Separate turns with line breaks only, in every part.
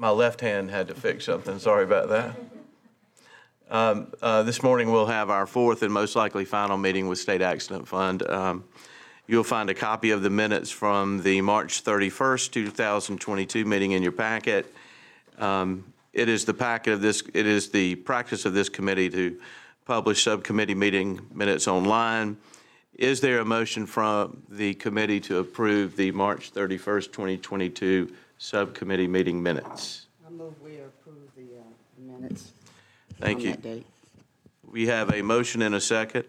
My left hand had to fix something, sorry about that. Um, uh, This morning, we'll have our fourth and most likely final meeting with State Accident Fund. Um, You'll find a copy of the minutes from the March 31st, 2022 meeting in your packet. Um, It is the packet of this, it is the practice of this committee to publish subcommittee meeting minutes online. Is there a motion from the committee to approve the March 31st, 2022 subcommittee meeting minutes?
I move we approve the uh, minutes.
Thank
on
you.
that date.
We have a motion and a second.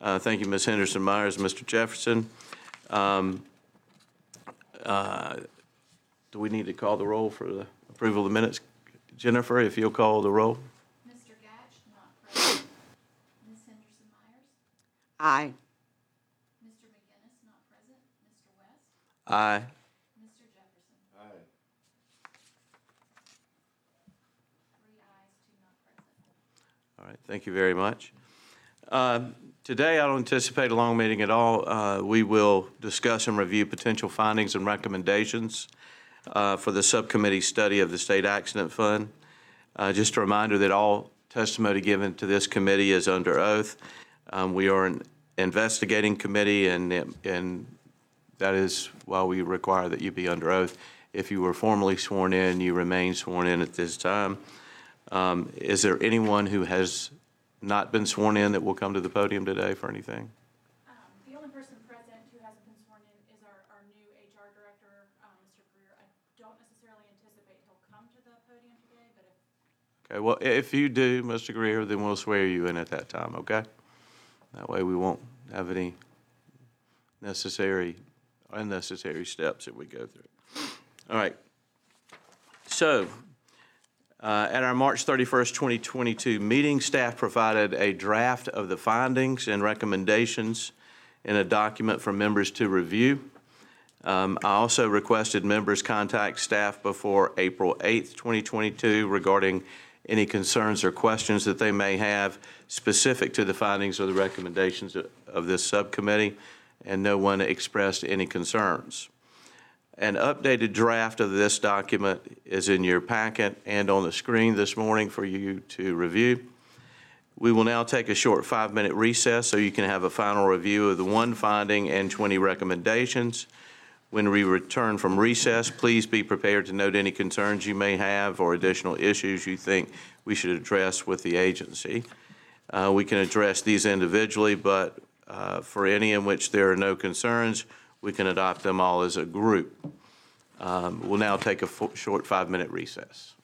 Uh, Thank you, Ms. Henderson Myers, Mr. Jefferson. Um, uh, Do we need to call the roll for the approval of the minutes? Jennifer, if you'll call the roll?
Mr. Gatch, not present. Ms. Henderson Myers.
Aye.
Mr. McGinnis, not present. Mr. West.
Aye.
Mr. Jefferson. Three ayes, two not present.
All right, thank you very much. Um, Today, I don't anticipate a long meeting at all. Uh, We will discuss and review potential findings and recommendations uh, for the subcommittee study of the State Accident Fund. Uh, Just a reminder that all testimony given to this committee is under oath. Um, We are an investigating committee, and, and that is why we require that you be under oath. If you were formally sworn in, you remain sworn in at this time. Um, Is there anyone who has not been sworn in that will come to the podium today for anything?
Um, The only person present who hasn't been sworn in is our, our new HR director, um, Mr. Greer. I don't necessarily anticipate he'll come to the podium today, but if
Okay, well, if you do, Mr. Greer, then we'll swear you in at that time, okay? That way we won't have any necessary, unnecessary steps that we go through. All right. So, uh, at our March 31st, 2022 meeting, staff provided a draft of the findings and recommendations in a document for members to review. Um, I also requested members contact staff before April 8th, 2022 regarding any concerns or questions that they may have specific to the findings or the recommendations of- of this subcommittee, and no one expressed any concerns. An updated draft of this document is in your packet and on the screen this morning for you to review. We will now take a short five-minute recess so you can have a final review of the one finding and 20 recommendations. When we return from recess, please be prepared to note any concerns you may have or additional issues you think we should address with the agency. Uh, We can address these individually, but uh, for any in which there are no concerns, we can adopt them all as a group. Um, We'll now take a short five-minute recess.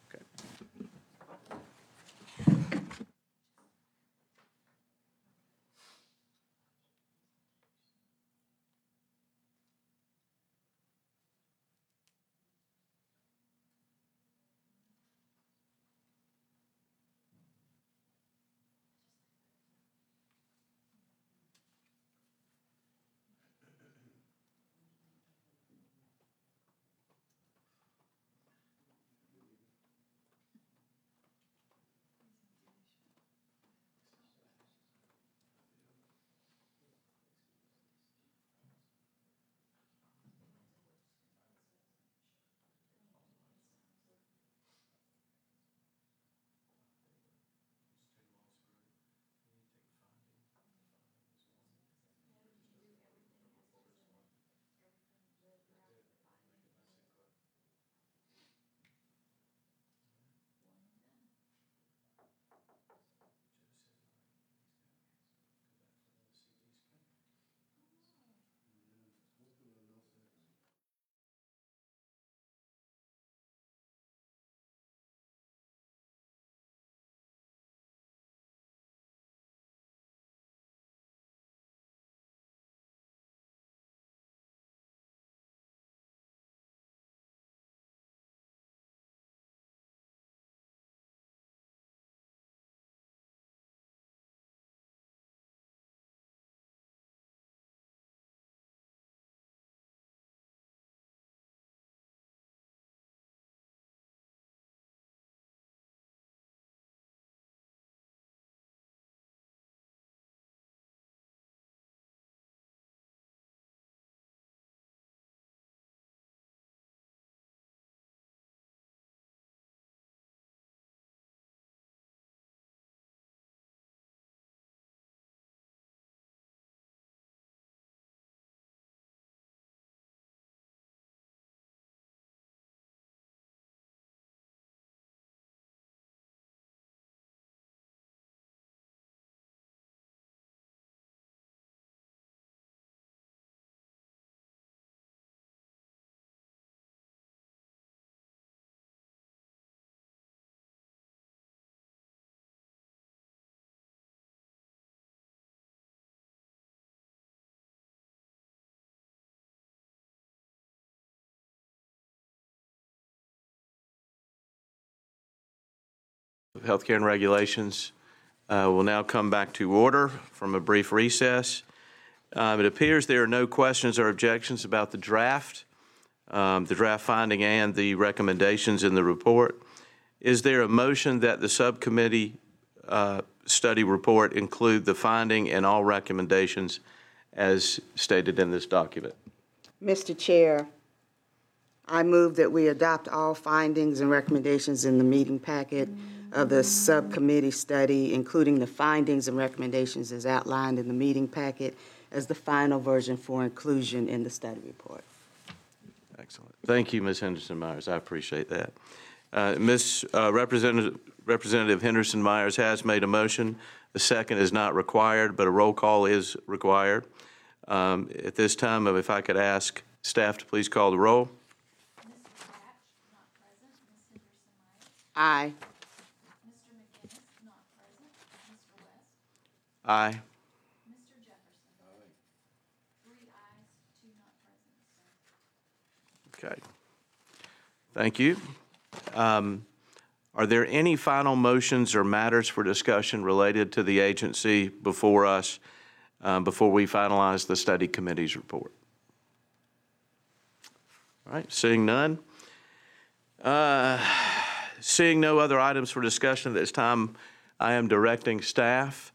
Of Healthcare and Regulations uh, will now come back to order from a brief recess. Um, It appears there are no questions or objections about the draft, um, the draft finding and the recommendations in the report. Is there a motion that the subcommittee uh, study report include the finding and all recommendations as stated in this document?
Mr. Chair, I move that we adopt all findings and recommendations in the meeting packet of the subcommittee study, including the findings and recommendations as outlined in the meeting packet as the final version for inclusion in the study report.
Excellent. Thank you, Ms. Henderson Myers. I appreciate that. Uh, Ms. uh, Representative Representative Henderson Myers has made a motion. The second is not required, but a roll call is required. Um, At this time, if I could ask staff to please call the roll.
Mrs. Gatch, not present. Ms. Henderson Myers.
Aye.
Mr. McGinnis, not present. Mr. West.
Aye. Okay. Thank you. Um, Are there any final motions or matters for discussion related to the agency before us, um, before we finalize the study committee's report? All right, seeing none. Uh, Seeing no other items for discussion at this time, I am directing staff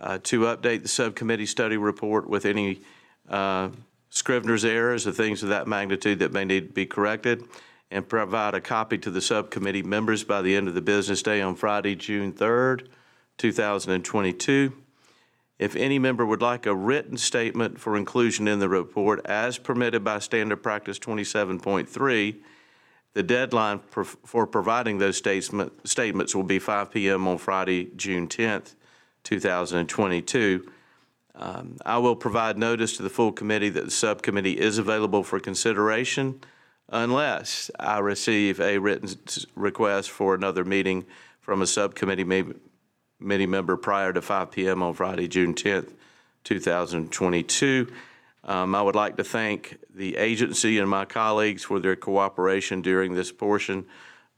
uh, to update the subcommittee study report with any uh, Scrivener's errors or things of that magnitude that may need to be corrected, and provide a copy to the subcommittee members by the end of the business day on Friday, June 3rd, 2022. If any member would like a written statement for inclusion in the report as permitted by Standard Practice 27.3, the deadline for- for providing those statements will be 5 PM on Friday, June 10th, 2022. Um, I will provide notice to the full committee that the subcommittee is available for consideration unless I receive a written request for another meeting from a subcommittee committee member prior to 5 PM on Friday, June 10th, 2022. Um, I would like to thank the agency and my colleagues for their cooperation during this portion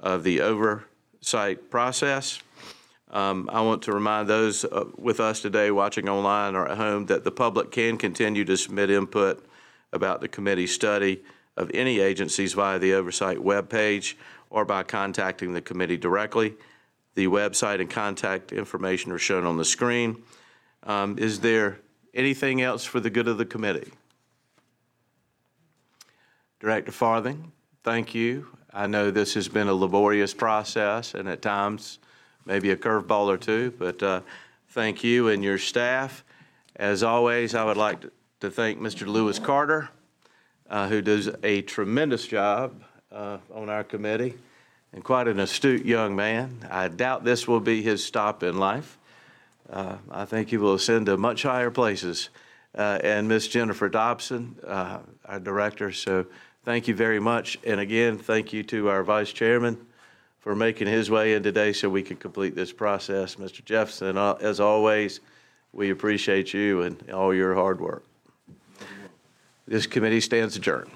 of the oversight process. Um, I want to remind those uh, with us today watching online or at home that the public can continue to submit input about the committee study of any agencies via the oversight webpage or by contacting the committee directly. The website and contact information are shown on the screen. Um, Is there anything else for the good of the committee? Director Farthing, thank you. I know this has been a laborious process and at times maybe a curveball or two, but uh, thank you and your staff. As always, I would like to- to thank Mr. Lewis Carter, uh, who does a tremendous job uh, on our committee and quite an astute young man. I doubt this will be his stop in life. Uh, I think he will ascend to much higher places. Uh, And Miss Jennifer Dobson, uh, our director, so thank you very much. And again, thank you to our vice chairman for making his way in today so we could complete this process. Mr. Jefferson, uh, as always, we appreciate you and all your hard work. This committee stands adjourned.